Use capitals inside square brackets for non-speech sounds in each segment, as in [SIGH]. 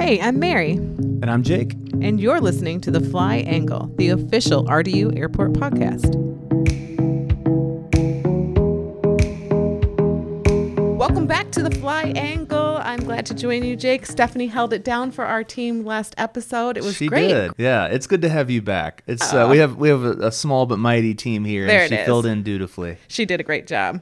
Hey, I'm Mary, And I'm Jake. and you're listening to the Fly Angle, the official RDU Airport podcast. Welcome back to the Fly Angle. I'm glad to join you, Jake. Stephanie held it down for our team last episode. It was she great. did. Yeah, it's good to have you back. It's uh, we have we have a, a small but mighty team here, There and she is. filled in dutifully. She did a great job.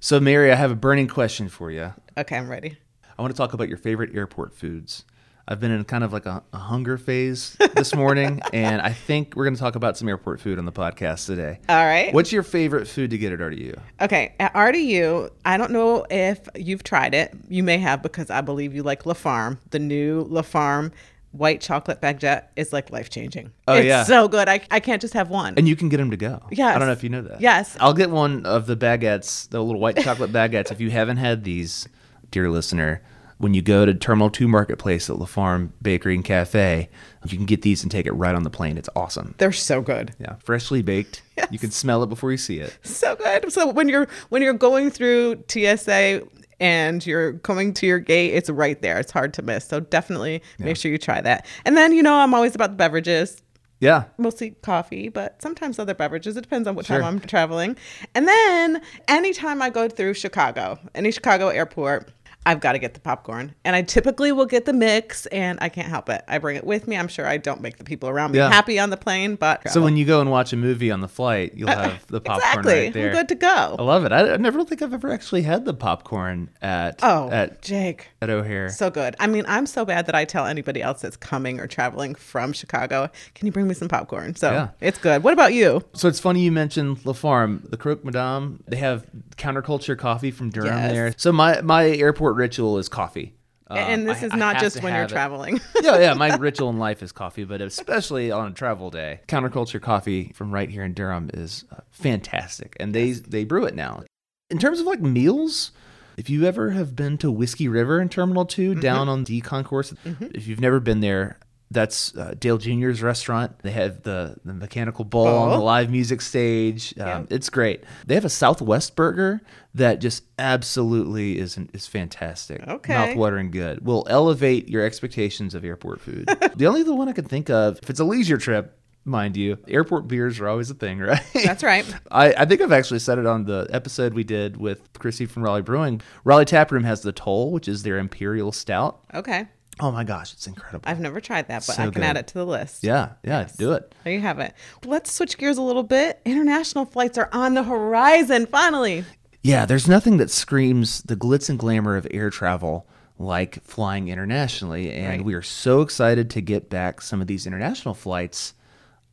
So, Mary, I have a burning question for you. Okay, I'm ready. I want to talk about your favorite airport foods. I've been in kind of like a, a hunger phase [LAUGHS] this morning, and I think we're going to talk about some airport food on the podcast today. All right. What's your favorite food to get at RDU? Okay, at RDU, I don't know if you've tried it. You may have because I believe you like La Farm. The new La Farm white chocolate baguette is like life changing. Oh, it's yeah. so good. I, I can't just have one. And you can get them to go. Yes. I don't know if you know that. Yes. I'll get one of the baguettes, the little white chocolate baguettes. If you haven't had these, dear listener, when you go to Terminal 2 Marketplace at La Farm Bakery and Cafe, you can get these and take it right on the plane. It's awesome. They're so good. Yeah, freshly baked. You can smell it before you see it. So good. So when you're when you're going through TSA and you're coming to your gate, it's right there. It's hard to miss. So definitely make sure you try that. And then, you know, I'm always about the beverages. Yeah. mostly coffee, but sometimes other beverages. It depends on what Sure. time I'm traveling. And then anytime I go through Chicago, any Chicago airport, I've got to get the popcorn. And I typically will get the mix, and I can't help it. I bring it with me. I'm sure I don't make the people around me Yeah. happy on the plane, but So when you go and watch a movie on the flight, you'll [LAUGHS] have the popcorn exactly, right there. I'm good to go. I love it. I, I never think I've ever actually had the popcorn at Oh, at Jake. at O'Hare. So good. I mean, I'm so bad that I tell anybody else that's coming or traveling from Chicago, can you bring me some popcorn? So Yeah. it's good. What about you? So it's funny you mentioned La Farm, the Croque Madame. They have counterculture coffee from Durham Yes. there. So my my airport ritual is coffee. Um, and this I- is not just when you're it. traveling. [LAUGHS] yeah, yeah. My [LAUGHS] ritual in life is coffee, but especially on a travel day, counterculture coffee from right here in Durham is uh, fantastic, and they they brew it now. In terms of like meals, if you ever have been to Whiskey River in Terminal 2 Mm-hmm. down on D concourse, if you've never been there. That's uh, Dale Jr.'s restaurant. They have the, the mechanical bull on the Oh. live music stage. Um, It's great. They have a Southwest burger that just absolutely is is fantastic. Okay. Mouth-watering good. Will elevate your expectations of airport food. [LAUGHS] the only other one I can think of, if it's a leisure trip, mind you, airport beers are always a thing, [LAUGHS] right? That's right. I, I think I've actually said it on the episode we did with Chrissy from Raleigh Brewing. Raleigh Taproom has the Toll, which is their imperial stout. Okay. Oh my gosh, it's incredible. I've never tried that, but So I can add it to the list. yeah, yeah, do it. There you have it. Let's switch gears a little bit. International flights are on the horizon finally. Yeah, there's nothing that screams the glitz and glamour of air travel like flying internationally. And Right. we are so excited to get back some of these international flights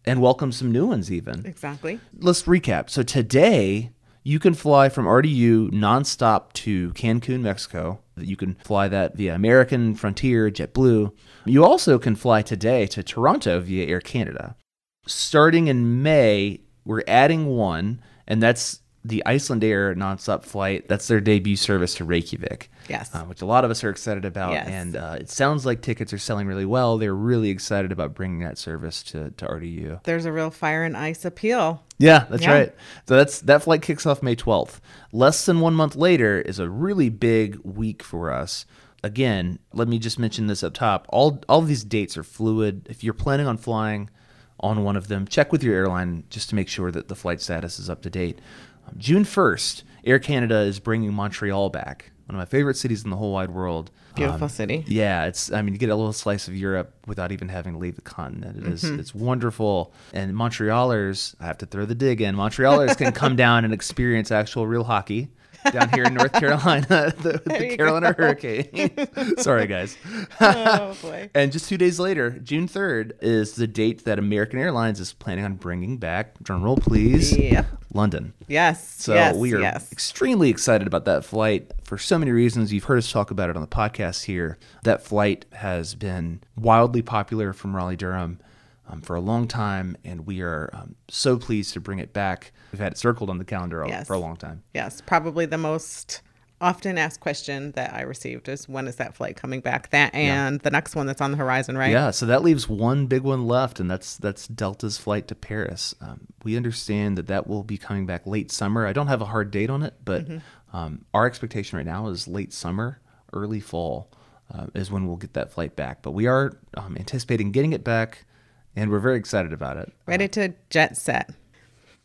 and welcome some new ones, even. Exactly. Let's recap. So today, you can fly from RDU nonstop to Cancun, Mexico. You can fly that via American, Frontier, JetBlue. You also can fly today to Toronto via Air Canada. Starting in May, we're adding one, and that's the Icelandair nonstop flight. That's their debut service to Reykjavik. Yes. uh, which a lot of us are excited about. Yes. And uh, it sounds like tickets are selling really well. They're really excited about bringing that service to, to RDU. There's a real fire and ice appeal. Yeah, that's Yeah. right. So that's that flight kicks off May 12th. Less than 1 month later is a really big week for us. Again, let me just mention this up top. All all of these dates are fluid. If you're planning on flying on one of them, check with your airline just to make sure that the flight status is up to date. Um, June 1st, Air Canada is bringing Montreal back. One of my favorite cities in the whole wide world. Beautiful Um, city. yeah, it's. I mean, you get a little slice of Europe without even having to leave the continent. It is- It's wonderful. And Montrealers, I have to throw the dig in. Montrealers can come [LAUGHS] down and experience actual real hockey down here in North Carolina, [LAUGHS] the, the [LAUGHS] Carolina Hurricanes. Sorry, guys. oh boy. And just two days later, June third, is the date that American Airlines is planning on bringing back. Drum roll, please. Yep. London. Yes. So yes, we are yes. extremely excited about that flight for so many reasons. You've heard us talk about it on the podcast here. That flight has been wildly popular from Raleigh Durham um, for a long time, and we are um, so pleased to bring it back. We've had it circled on the calendar Yes. for a long time. Yes. Probably the most often asked question that I received is when is that flight coming back? That and the next one that's on the horizon, right? Yeah, so that leaves one big one left, and that's that's Delta's flight to Paris. Um, we understand that that will be coming back late summer. I don't have a hard date on it, but Mm-hmm. um, our expectation right now is late summer, early fall. uh, is when we'll get that flight back. But we are um, anticipating getting it back, and we're very excited about it. Ready to jet set.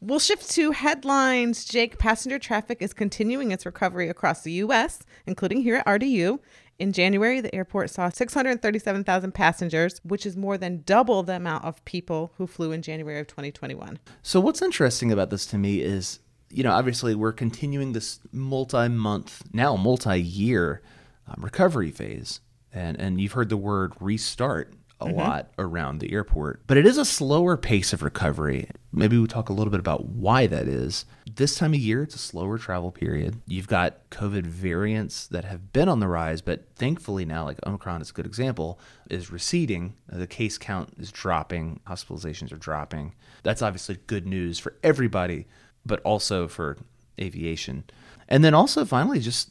We'll shift to headlines. Jake, passenger traffic is continuing its recovery across the U.S., including here at RDU. In January, the airport saw 637,000 passengers, which is more than double the amount of people who flew in January of 2021. So, what's interesting about this to me is, you know, obviously we're continuing this multi month, now multi year um, recovery phase. And, and you've heard the word restart a mm-hmm. lot around the airport, but it is a slower pace of recovery. Maybe we talk a little bit about why that is. This time of year, it's a slower travel period. You've got COVID variants that have been on the rise, but thankfully now, like Omicron is a good example, is receding. The case count is dropping, hospitalizations are dropping. That's obviously good news for everybody, but also for aviation. And then also, finally, just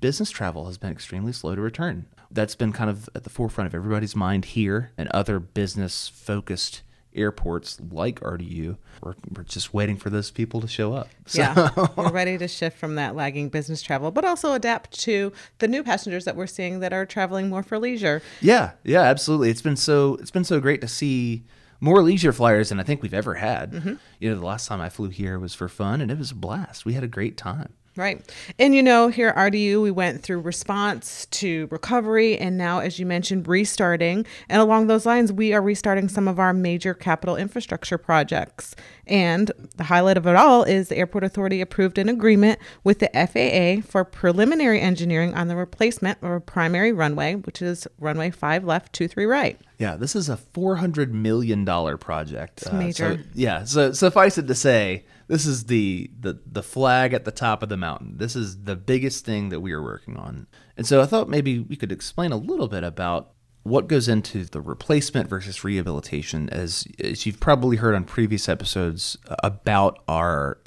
business travel has been extremely slow to return that's been kind of at the forefront of everybody's mind here and other business focused airports like RDU. We're, we're just waiting for those people to show up. So. Yeah, [LAUGHS] we're ready to shift from that lagging business travel, but also adapt to the new passengers that we're seeing that are traveling more for leisure. Yeah, yeah, absolutely. It's been so it's been so great to see more leisure flyers than I think we've ever had. Mm-hmm. You know, the last time I flew here was for fun, and it was a blast. We had a great time. Right. And you know, here at RDU, we went through response to recovery and now, as you mentioned, restarting. And along those lines, we are restarting some of our major capital infrastructure projects. And the highlight of it all is the Airport Authority approved an agreement with the FAA for preliminary engineering on the replacement of a primary runway, which is runway five left, two, three right. Yeah, this is a $400 million project. It's major. Uh, so, yeah, so suffice it to say, this is the, the the flag at the top of the mountain. This is the biggest thing that we are working on. And so I thought maybe we could explain a little bit about what goes into the replacement versus rehabilitation as as you've probably heard on previous episodes uh, about our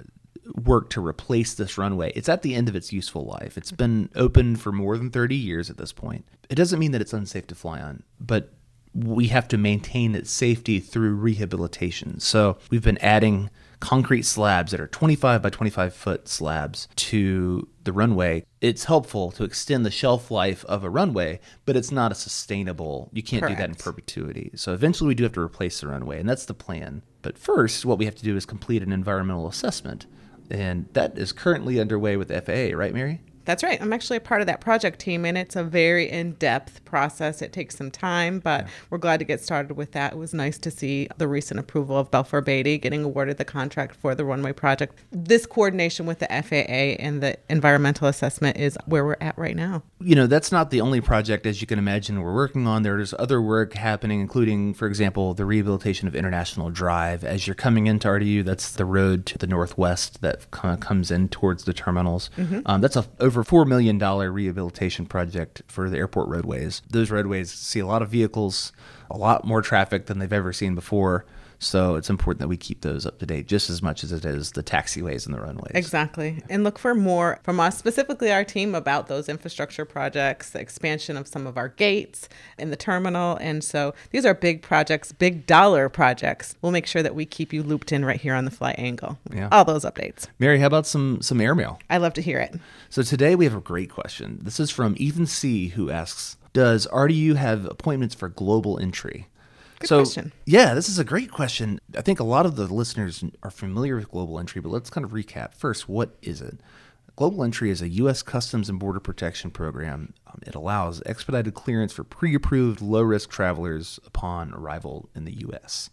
work to replace this runway. It's at the end of its useful life. It's been open for more than 30 years at this point. It doesn't mean that it's unsafe to fly on, but we have to maintain its safety through rehabilitation. So we've been adding concrete slabs that are 25 by 25 foot slabs to the runway, it's helpful to extend the shelf life of a runway, but it's not a sustainable, you can't Correct. do that in perpetuity. So eventually we do have to replace the runway, and that's the plan. But first, what we have to do is complete an environmental assessment. And that is currently underway with FAA, right, Mary? That's right. I'm actually a part of that project team, and it's a very in depth process. It takes some time, but yeah. we're glad to get started with that. It was nice to see the recent approval of Balfour Beatty getting awarded the contract for the runway project. This coordination with the FAA and the environmental assessment is where we're at right now. You know, that's not the only project, as you can imagine, we're working on. There's other work happening, including, for example, the rehabilitation of International Drive. As you're coming into RDU, that's the road to the northwest that kind of comes in towards the terminals. Mm-hmm. Um, that's a over $4 million rehabilitation project for the airport roadways. Those roadways see a lot of vehicles, a lot more traffic than they've ever seen before. So it's important that we keep those up to date just as much as it is the taxiways and the runways. Exactly. And look for more from us, specifically our team, about those infrastructure projects, the expansion of some of our gates in the terminal. And so these are big projects, big dollar projects. We'll make sure that we keep you looped in right here on the fly angle. Yeah. All those updates. Mary, how about some some airmail? I love to hear it. So today we have a great question. This is from Ethan C, who asks, does RDU have appointments for global entry? Good so, question. Yeah, this is a great question. I think a lot of the listeners are familiar with global entry, but let's kind of recap. First, what is it? Global Entry is a U.S. Customs and Border Protection program. Um, it allows expedited clearance for pre approved low risk travelers upon arrival in the U.S.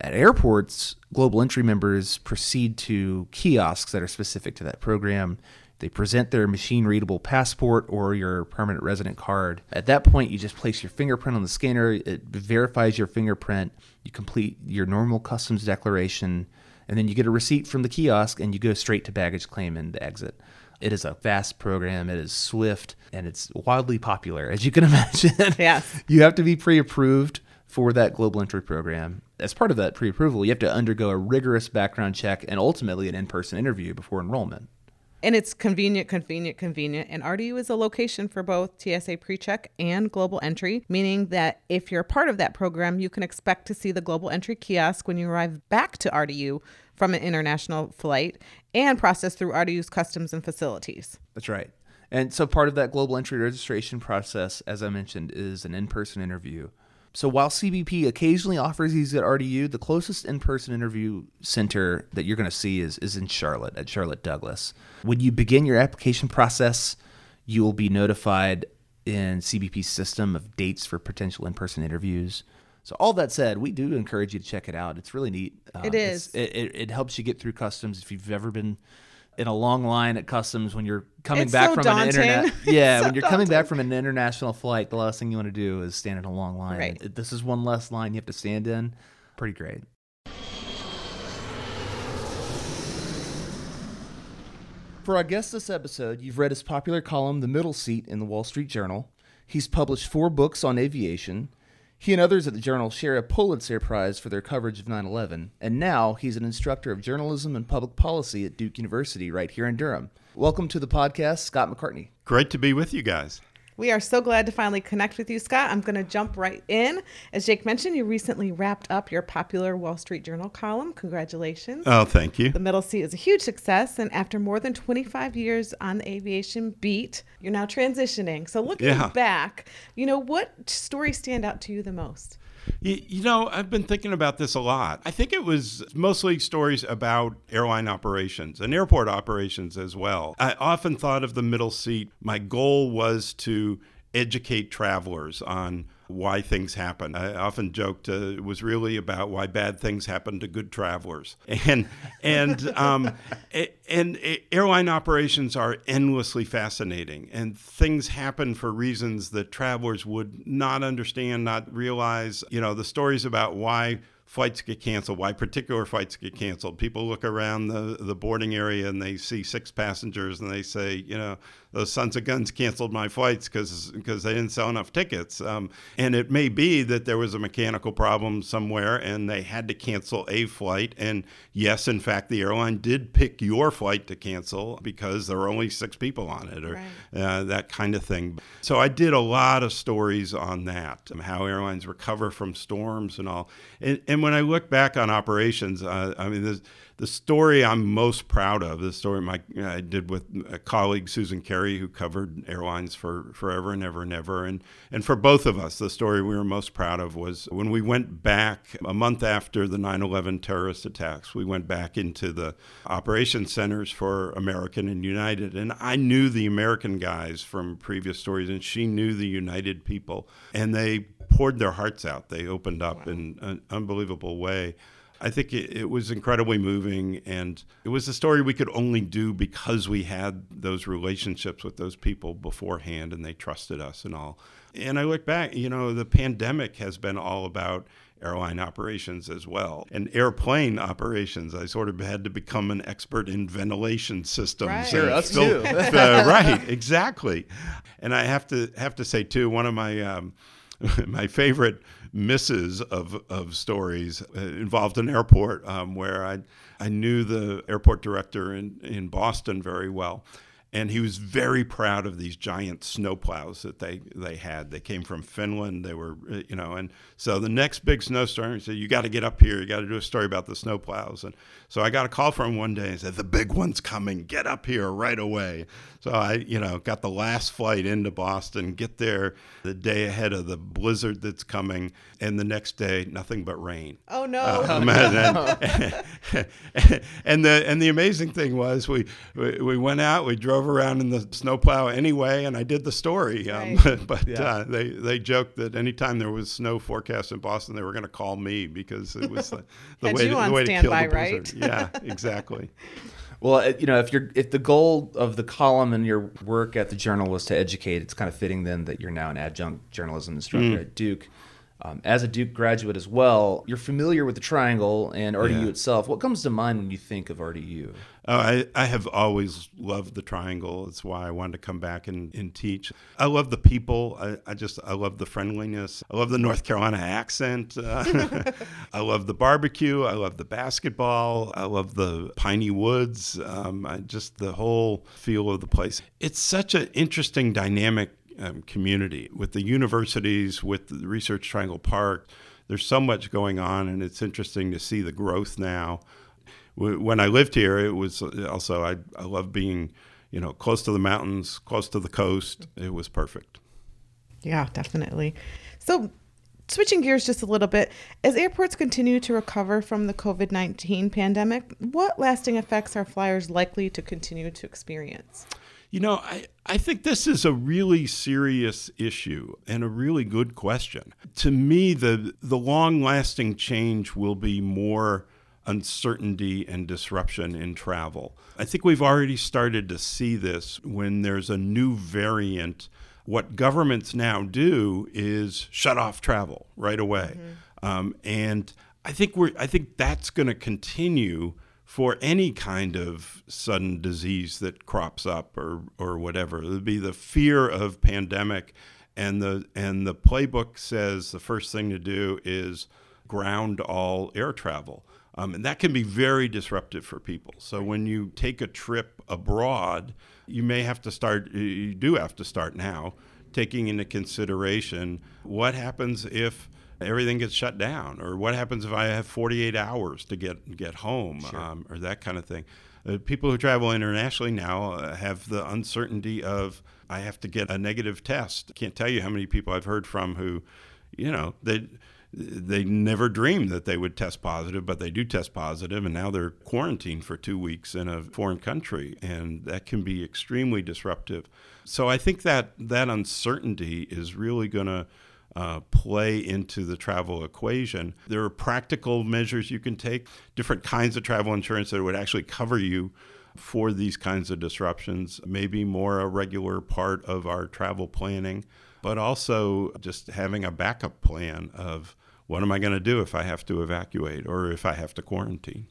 At airports, Global Entry members proceed to kiosks that are specific to that program. They present their machine readable passport or your permanent resident card. At that point, you just place your fingerprint on the scanner. It verifies your fingerprint. You complete your normal customs declaration, and then you get a receipt from the kiosk and you go straight to baggage claim and exit. It is a fast program. It is swift and it's wildly popular, as you can [LAUGHS] imagine. Yes. you have to be pre approved for that global entry program. As part of that pre approval, you have to undergo a rigorous background check and ultimately an in person interview before enrollment. And it's convenient, convenient, convenient. And RDU is a location for both TSA PreCheck and Global Entry, meaning that if you're part of that program, you can expect to see the Global Entry kiosk when you arrive back to RDU from an international flight and process through RDU's customs and facilities. That's right. And so part of that global entry registration process, as I mentioned, is an in person interview. So while CBP occasionally offers these at RDU, the closest in-person interview center that you're going to see is is in Charlotte at Charlotte Douglas. When you begin your application process, you will be notified in CBP's system of dates for potential in-person interviews. So all that said, we do encourage you to check it out. It's really neat. It um, is. It, it, it helps you get through customs if you've ever been in a long line at customs when you're coming It's back so from daunting. an internet. [LAUGHS] Yeah, It's when you're coming back from an international flight, the last thing you want to do is stand in a long line. Right. This is one less line you have to stand in. Pretty great. For our guest this episode, you've read his popular column, The Middle Seat, in the Wall Street Journal. He's published four books on aviation. He and others at the Journal share a Pulitzer Prize for their coverage of 9 11. And now he's an instructor of journalism and public policy at Duke University right here in Durham. Welcome to the podcast, Scott McCartney. Great to be with you guys. We are so glad to finally connect with you, Scott. I'm going to jump right in. As Jake mentioned, you recently wrapped up your popular Wall Street Journal column. Congratulations. Oh, thank you. The middle seat is a huge success, and after more than 25 years on the aviation beat, you're now transitioning. So, looking Yeah. back, you know, what stories stand out to you the most? You, know, I've been thinking about this a lot. I think it was mostly stories about airline operations and airport operations as well. I often thought of the middle seat. My goal was to educate travelers on why things happen. I often joked uh, it was really about why bad things happen to good travelers, [LAUGHS] and and um, and airline operations are endlessly fascinating, and things happen for reasons that travelers would not understand, not realize. You know, the stories about why flights get canceled, why particular flights get canceled. People look around the, the boarding area and they see six passengers and they say, you know, those sons of guns canceled my flights because they didn't sell enough tickets. Um, and it may be that there was a mechanical problem somewhere and they had to cancel a flight. And yes, in fact, the airline did pick your flight to cancel because there were only six people on it or Right. uh, that kind of thing. So I did a lot of stories on that, um, how airlines recover from storms and all. And, and when I look back on operations, uh, I mean, the, the story I'm most proud of, the story my, I did with a colleague, Susan Carey, who covered airlines for forever and ever and ever. And, and for both of us, the story we were most proud of was when we went back a month after the 9 11 terrorist attacks, we went back into the operations centers for American and United. And I knew the American guys from previous stories, and she knew the United people. And they poured their hearts out. They opened up in an unbelievable way. I think it, it was incredibly moving, and it was a story we could only do because we had those relationships with those people beforehand, and they trusted us and all. And I look back, you know, the pandemic has been all about airline operations as well, and airplane operations. I sort of had to become an expert in ventilation systems. Right. Sure, us fil- too. [LAUGHS] uh, right, exactly. And I have to have to say too, one of my um, [LAUGHS] my favorite misses of, of stories uh, involved an airport um, where I I knew the airport director in, in Boston very well. And he was very proud of these giant snowplows that they, they had. They came from Finland. They were, uh, you know, and so the next big snowstorm, he said, "You got to get up here. You got to do a story about the snowplows." And so I got a call from him one day and said, "The big one's coming. Get up here right away." So I, you know, got the last flight into Boston, get there the day ahead of the blizzard that's coming, and the next day nothing but rain. Oh, no. [LAUGHS] Um, and, [LAUGHS] and the and the amazing thing was we, we we went out, we drove around in the snowplow anyway, and I did the story. Um, Right. [LAUGHS] but Yeah. uh, they they joked that anytime there was snow forecast in Boston, they were going to call me because it was the, [LAUGHS] the way to, the way to kill standby, the right? blizzard. [LAUGHS] Yeah, exactly. Well, uh, you know, if you're if the goal of the column and your work at the journal was to educate, it's kind of fitting then that you're now an adjunct journalism instructor at Duke. Um, as a Duke graduate as well, you're familiar with the Triangle and RDU Yeah. itself. What comes to mind when you think of RDU? Oh, I, I have always loved the triangle. It's why I wanted to come back and, and teach. I love the people. I, I just, I love the friendliness. I love the North Carolina accent. Uh, [LAUGHS] I love the barbecue. I love the basketball. I love the piney woods. Um, I just, the whole feel of the place. It's such an interesting dynamic um, community with the universities, with the Research Triangle Park. There's so much going on, and it's interesting to see the growth now. When I lived here, it was also I, I love being you know, close to the mountains, close to the coast. It was perfect. Yeah, definitely. So, switching gears just a little bit, as airports continue to recover from the COVID 19 pandemic, what lasting effects are flyers likely to continue to experience? You know, I, I think this is a really serious issue and a really good question. To me, the, the long lasting change will be more uncertainty and disruption in travel. I think we've already started to see this when there's a new variant. What governments now do is shut off travel right away. Mm-hmm. Um, and I think we're I think that's going to continue for any kind of sudden disease that crops up or or whatever. It would be the fear of pandemic and the and the playbook says the first thing to do is ground all air travel. Um, and that can be very disruptive for people. So when you take a trip abroad, you may have to start, you do have to start now, taking into consideration what happens if everything gets shut down, or what happens if I have 48 hours to get get home, sure. um, or that kind of thing. Uh, people who travel internationally now uh, have the uncertainty of I have to get a negative test. Can't tell you how many people I've heard from who, you know, they they never dreamed that they would test positive, but they do test positive, and now they're quarantined for two weeks in a foreign country, and that can be extremely disruptive. So I think that that uncertainty is really going to uh, play into the travel equation. There are practical measures you can take, different kinds of travel insurance that would actually cover you for these kinds of disruptions, maybe more a regular part of our travel planning, but also just having a backup plan of what am I going to do if I have to evacuate or if I have to quarantine?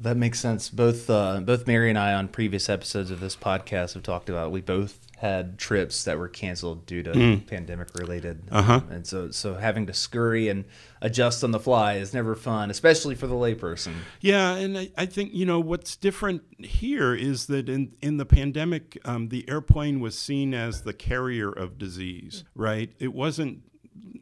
That makes sense. Both uh, both Mary and I on previous episodes of this podcast have talked about we both had trips that were canceled due to mm. pandemic related, uh-huh. and so so having to scurry and adjust on the fly is never fun, especially for the layperson. Yeah, and I, I think you know what's different here is that in in the pandemic, um, the airplane was seen as the carrier of disease, right? It wasn't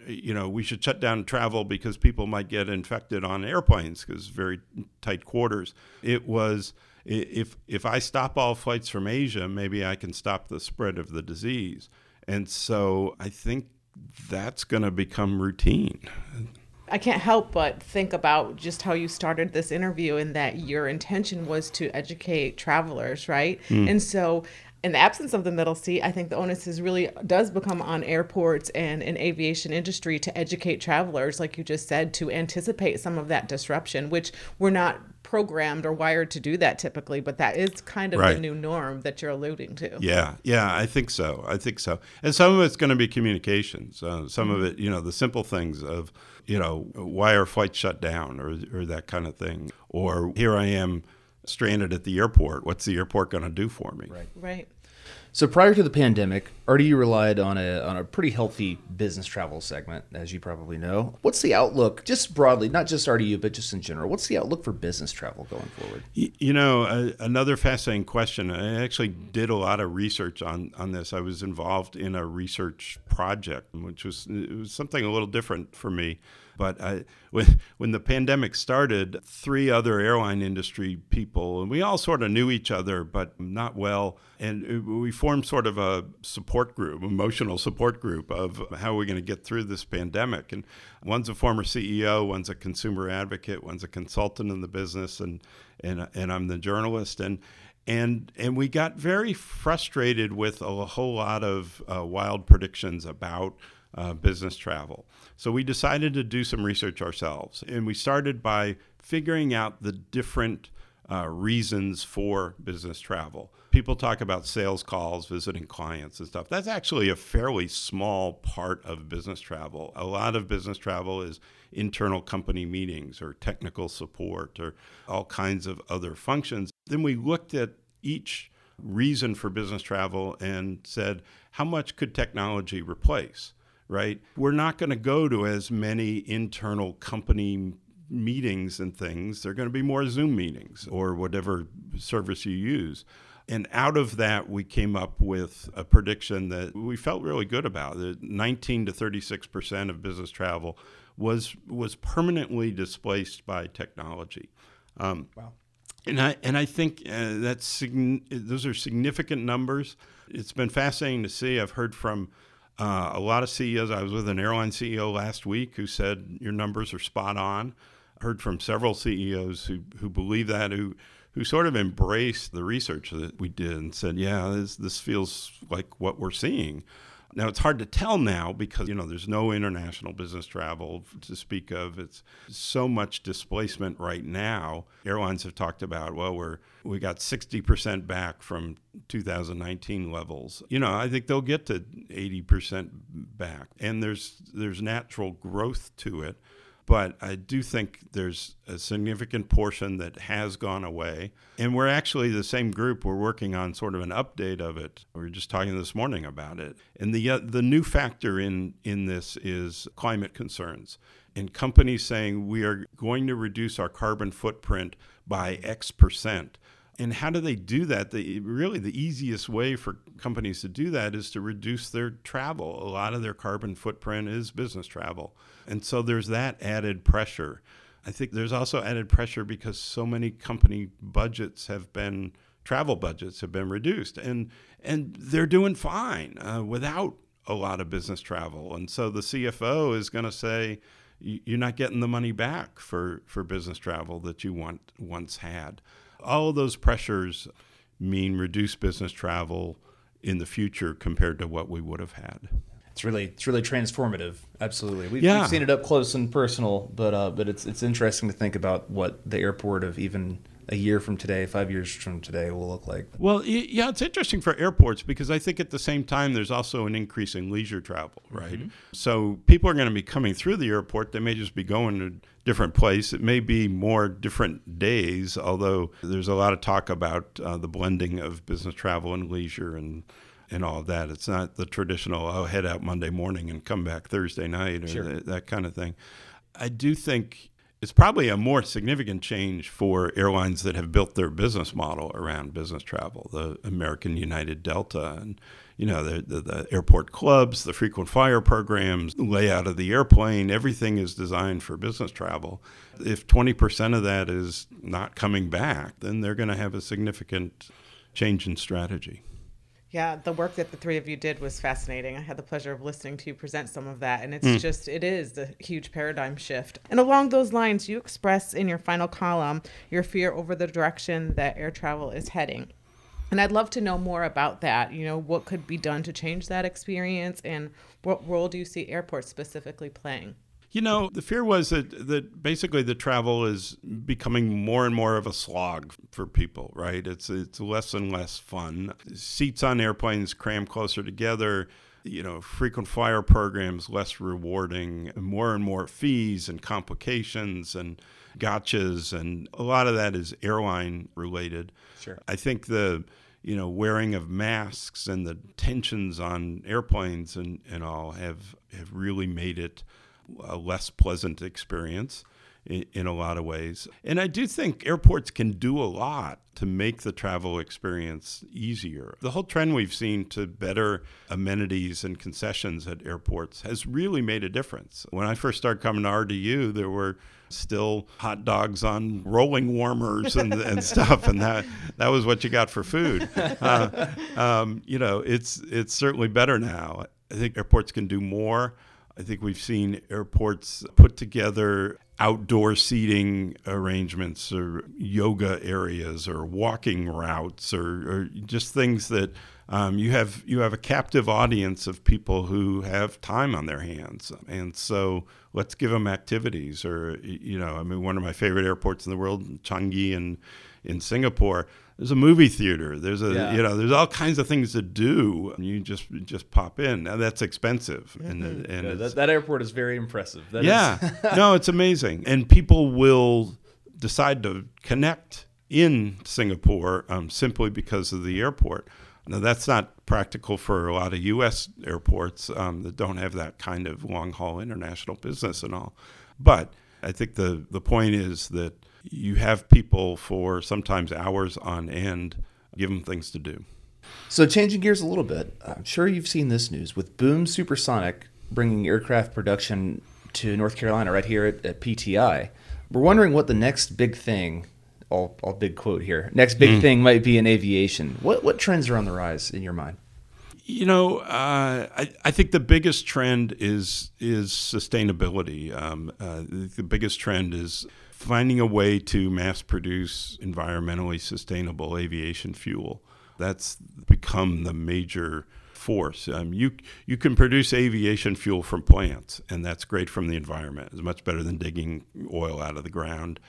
you know, we should shut down travel because people might get infected on airplanes because very tight quarters. It was if if I stop all flights from Asia, maybe I can stop the spread of the disease. And so I think that's going to become routine. I can't help but think about just how you started this interview and that your intention was to educate travelers, right? Mm. And so in the absence of the middle seat, I think the onus is really does become on airports and an aviation industry to educate travelers, like you just said, to anticipate some of that disruption, which we're not programmed or wired to do that typically, but that is kind of right. the new norm that you're alluding to. Yeah, yeah, I think so. I think so. And some of it's going to be communications. Uh, some mm-hmm. of it, you know, the simple things of, you know, why are flights shut down or, or that kind of thing. Or here I am stranded at the airport. What's the airport going to do for me? Right. Right. So prior to the pandemic, RDU relied on a on a pretty healthy business travel segment, as you probably know. What's the outlook, just broadly, not just RDU, but just in general? What's the outlook for business travel going forward? You know, uh, another fascinating question. I actually did a lot of research on on this. I was involved in a research project, which was was something a little different for me. But I, when when the pandemic started, three other airline industry people, and we all sort of knew each other, but not well. And we formed sort of a support group, emotional support group of how are we're going to get through this pandemic. And one's a former CEO, one's a consumer advocate, one's a consultant in the business, and and and I'm the journalist. And and and we got very frustrated with a whole lot of uh, wild predictions about uh, business travel. So we decided to do some research ourselves, and we started by figuring out the different uh, reasons for business travel. People talk about sales calls, visiting clients, and stuff. That's actually a fairly small part of business travel. A lot of business travel is internal company meetings or technical support or all kinds of other functions. Then we looked at each reason for business travel and said, how much could technology replace? Right? We're not going to go to as many internal company meetings and things. They're going to be more Zoom meetings or whatever service you use. And out of that, we came up with a prediction that we felt really good about. That 19 to 36 percent of business travel was was permanently displaced by technology. Um, wow. And I and I think uh, that's those are significant numbers. It's been fascinating to see. I've heard from uh, a lot of CEOs. I was with an airline CEO last week who said your numbers are spot on. Heard from several CEOs who who believe that who who sort of embraced the research that we did and said, yeah, this this feels like what we're seeing. Now it's hard to tell now because you know there's no international business travel to speak of. It's so much displacement right now. Airlines have talked about well we're we got 60% back from 2019 levels. You know, I think they'll get to 80% back and there's there's natural growth to it. But I do think there's a significant portion that has gone away. And we're actually the same group. We're working on sort of an update of it. We were just talking this morning about it. And the, uh, the new factor in, in this is climate concerns. And companies saying we are going to reduce our carbon footprint by X percent. And how do they do that? The, really, the easiest way for companies to do that is to reduce their travel. A lot of their carbon footprint is business travel. And so there's that added pressure. I think there's also added pressure because so many company budgets have been travel budgets have been reduced and and they're doing fine uh, without a lot of business travel and so the CFO is going to say you're not getting the money back for for business travel that you want once had all of those pressures mean reduced business travel in the future compared to what we would have had it's really it's really transformative. Absolutely, we've, yeah. we've seen it up close and personal, but uh, but it's it's interesting to think about what the airport of even a year from today, five years from today, will look like. Well, yeah, it's interesting for airports because I think at the same time there's also an increase in leisure travel, right? Mm-hmm. So people are going to be coming through the airport. They may just be going to a different place. It may be more different days, although there's a lot of talk about uh, the blending of business travel and leisure and and all of that. It's not the traditional, oh, head out Monday morning and come back Thursday night or sure. that, that kind of thing. I do think it's probably a more significant change for airlines that have built their business model around business travel, the American United Delta and you know the, the, the, airport clubs, the frequent flyer programs, layout of the airplane, everything is designed for business travel. If 20% of that is not coming back, then they're going to have a significant change in strategy. Yeah, the work that the three of you did was fascinating. I had the pleasure of listening to you present some of that, and it's mm. just, it is a huge paradigm shift. And along those lines, you express in your final column your fear over the direction that air travel is heading. And I'd love to know more about that. You know, what could be done to change that experience, and what role do you see airports specifically playing? You know, the fear was that, that basically the travel is becoming more and more of a slog for people, right? It's it's less and less fun. Seats on airplanes cram closer together. You know, frequent flyer programs less rewarding, more and more fees and complications and gotchas, and a lot of that is airline related. Sure. I think the you know wearing of masks and the tensions on airplanes and, and all have have really made it a less pleasant experience in, in, a lot of ways. And I do think airports can do a lot to make the travel experience easier. The whole trend we've seen to better amenities and concessions at airports has really made a difference. When I first started coming to RDU, there were still hot dogs on rolling warmers and, [LAUGHS] and stuff, and that that was what you got for food. Uh, um, you know, it's it's certainly better now. I think airports can do more. I think we've seen airports put together outdoor seating arrangements or yoga areas or walking routes or, or just things that um, you have you have a captive audience of people who have time on their hands. And so let's give them activities or you know I mean one of my favorite airports in the world Changi in in Singapore there's a movie theater. There's a yeah. you know there's all kinds of things to do. You just just pop in. Now that's expensive, mm-hmm. and and yeah, that, that, airport is very impressive. That yeah, [LAUGHS] no, it's amazing, and people will decide to connect in Singapore um, simply because of the airport. Now that's not practical for a lot of U.S. airports um, that don't have that kind of long haul international business and all, but I think the the point is that you have people for sometimes hours on end, give them things to do. So, changing gears a little bit, I'm sure you've seen this news with Boom Supersonic bringing aircraft production to North Carolina right here at, at PTI. We're wondering what the next big thing all, all big quote here. Next big thing might be in aviation. What what trends are on the rise in your mind? You know, uh, I, I think the biggest trend is is sustainability. Um, uh, the biggest trend is finding a way to mass produce environmentally sustainable aviation fuel. That's become the major force. Um, you you can produce aviation fuel from plants, and that's great from the environment. It's much better than digging oil out of the ground,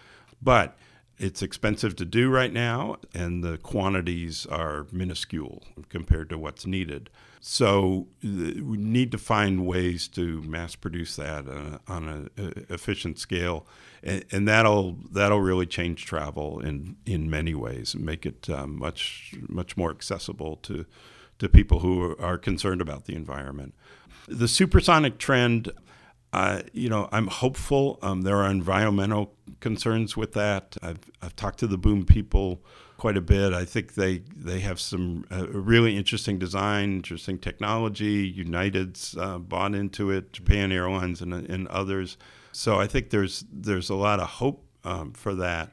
but it's expensive to do right now, and the quantities are minuscule compared to what's needed. So we need to find ways to mass produce that uh, on an efficient scale, and, and, that'll that'll really change travel in in many ways and make it um, much much more accessible to to people who are concerned about the environment. The supersonic trend uh, you know, I'm hopeful. Um, there are environmental concerns with that. I've, I've talked to the boom people quite a bit. I think they they have some uh, really interesting design, interesting technology. United's uh, bought into it, Japan Airlines and, and others. So I think there's there's a lot of hope um, for that.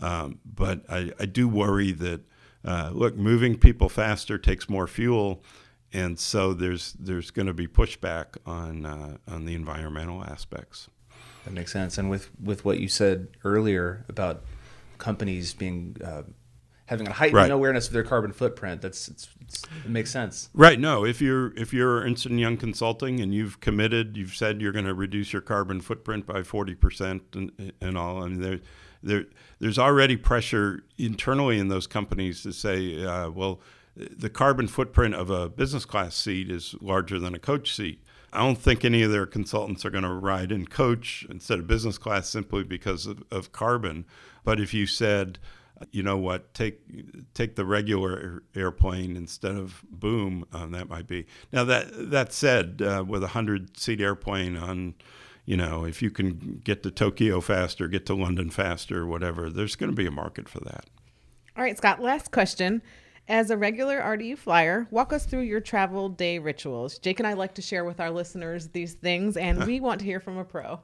Um, but I, I do worry that uh, look, moving people faster takes more fuel and so there's there's going to be pushback on uh, on the environmental aspects. That makes sense. And with with what you said earlier about companies being uh, having a heightened right. awareness of their carbon footprint, that's it's, it's, it makes sense. Right. No, if you're if you're Ernst and Young Consulting and you've committed, you've said you're going to reduce your carbon footprint by forty percent and and all. I mean, there there there's already pressure internally in those companies to say, uh, well the carbon footprint of a business class seat is larger than a coach seat. I don't think any of their consultants are going to ride in coach instead of business class simply because of, of carbon. But if you said, you know what, take take the regular airplane instead of boom, um, that might be. Now that that said, uh, with a hundred seat airplane on, you know, if you can get to Tokyo faster, get to London faster, whatever, there's going to be a market for that. All right, Scott. Last question. As a regular RDU flyer, walk us through your travel day rituals. Jake and I like to share with our listeners these things, and [LAUGHS] we want to hear from a pro.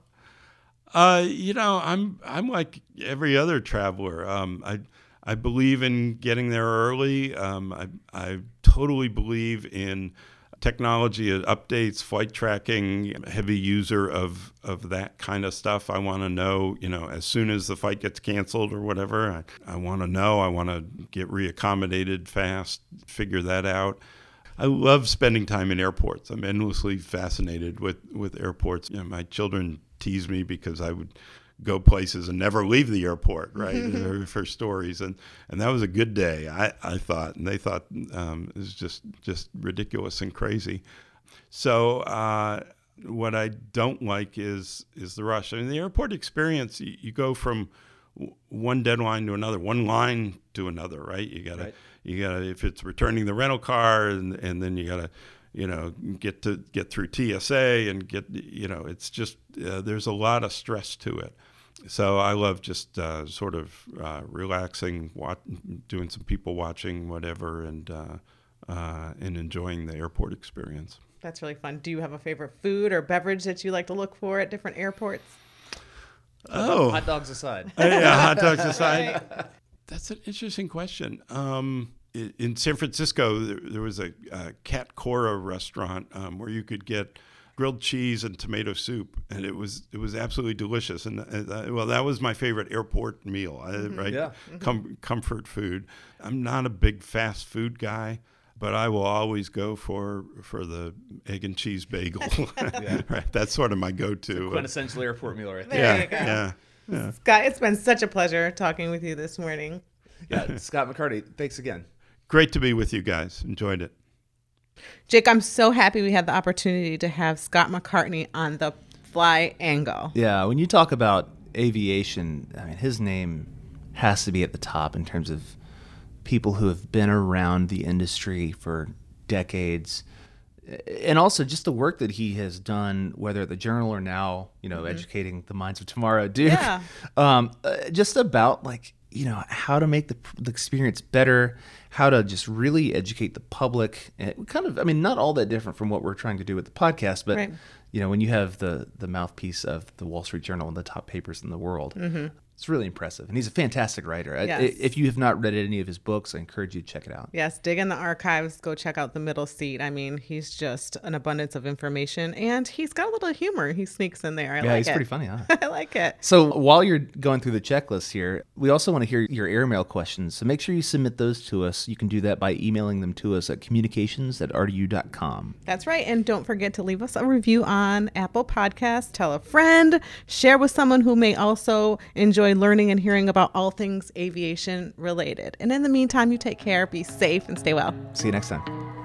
Uh, you know, I'm I'm like every other traveler. Um, I I believe in getting there early. Um, I I totally believe in technology updates, flight tracking, heavy user of of that kind of stuff. I want to know, you know, as soon as the flight gets canceled or whatever, I, I want to know. I want to get reaccommodated fast, figure that out. I love spending time in airports. I'm endlessly fascinated with with airports. You know, my children tease me because I would go places and never leave the airport, right? for stories, and and that was a good day, I, I thought, and they thought um, it was just just ridiculous and crazy. So uh, what I don't like is is the rush. I mean, the airport experience, you, you go from one deadline to another, one line to another, right? You gotta right. you gotta if it's returning the rental car, and and then you gotta you know get to get through TSA and get you know it's just uh, there's a lot of stress to it. So I love just uh, sort of uh, relaxing, watch, doing some people watching, whatever, and uh, uh, and enjoying the airport experience. That's really fun. Do you have a favorite food or beverage that you like to look for at different airports? Oh, hot dogs aside. [LAUGHS] yeah, hot dogs aside. [LAUGHS] That's an interesting question. Um, in San Francisco, there, there was a, a Cat Cora restaurant um, where you could get grilled cheese and tomato soup, and it was it was absolutely delicious. And uh, well, that was my favorite airport meal, mm-hmm. right? Yeah, mm-hmm. Com- comfort food. I'm not a big fast food guy, but I will always go for for the egg and cheese bagel. [LAUGHS] yeah. [LAUGHS] right, that's sort of my go-to. quintessential airport meal, right there. Yeah, [LAUGHS] yeah, yeah. Scott, it's been such a pleasure talking with you this morning. Yeah, Scott McCartney, thanks again. Great to be with you guys. Enjoyed it. Jake, I'm so happy we had the opportunity to have Scott McCartney on the fly angle. Yeah, when you talk about aviation, I mean, his name has to be at the top in terms of people who have been around the industry for decades and also just the work that he has done, whether at the Journal or now, you know, mm-hmm. educating the minds of tomorrow, Duke. Yeah. [LAUGHS] Um, uh, just about like you know how to make the, the experience better how to just really educate the public and kind of i mean not all that different from what we're trying to do with the podcast but right. you know when you have the the mouthpiece of the wall street journal and the top papers in the world mm-hmm. It's really impressive, and he's a fantastic writer. I- If you have not read any of his books, I encourage you to check it out. Yes, dig in the archives. Go check out the middle seat. I mean, he's just an abundance of information, and he's got a little humor. He sneaks in there. I Yeah, like he's it. pretty funny, huh? [LAUGHS] I like it. So while you're going through the checklist here, we also want to hear your airmail questions. So make sure you submit those to us. You can do that by emailing them to us at communications at rdu.com. That's right. And don't forget to leave us a review on Apple Podcasts. Tell a friend. Share with someone who may also enjoy learning and hearing about all things aviation related. And in the meantime, you take care, be safe, and stay well. See you next time.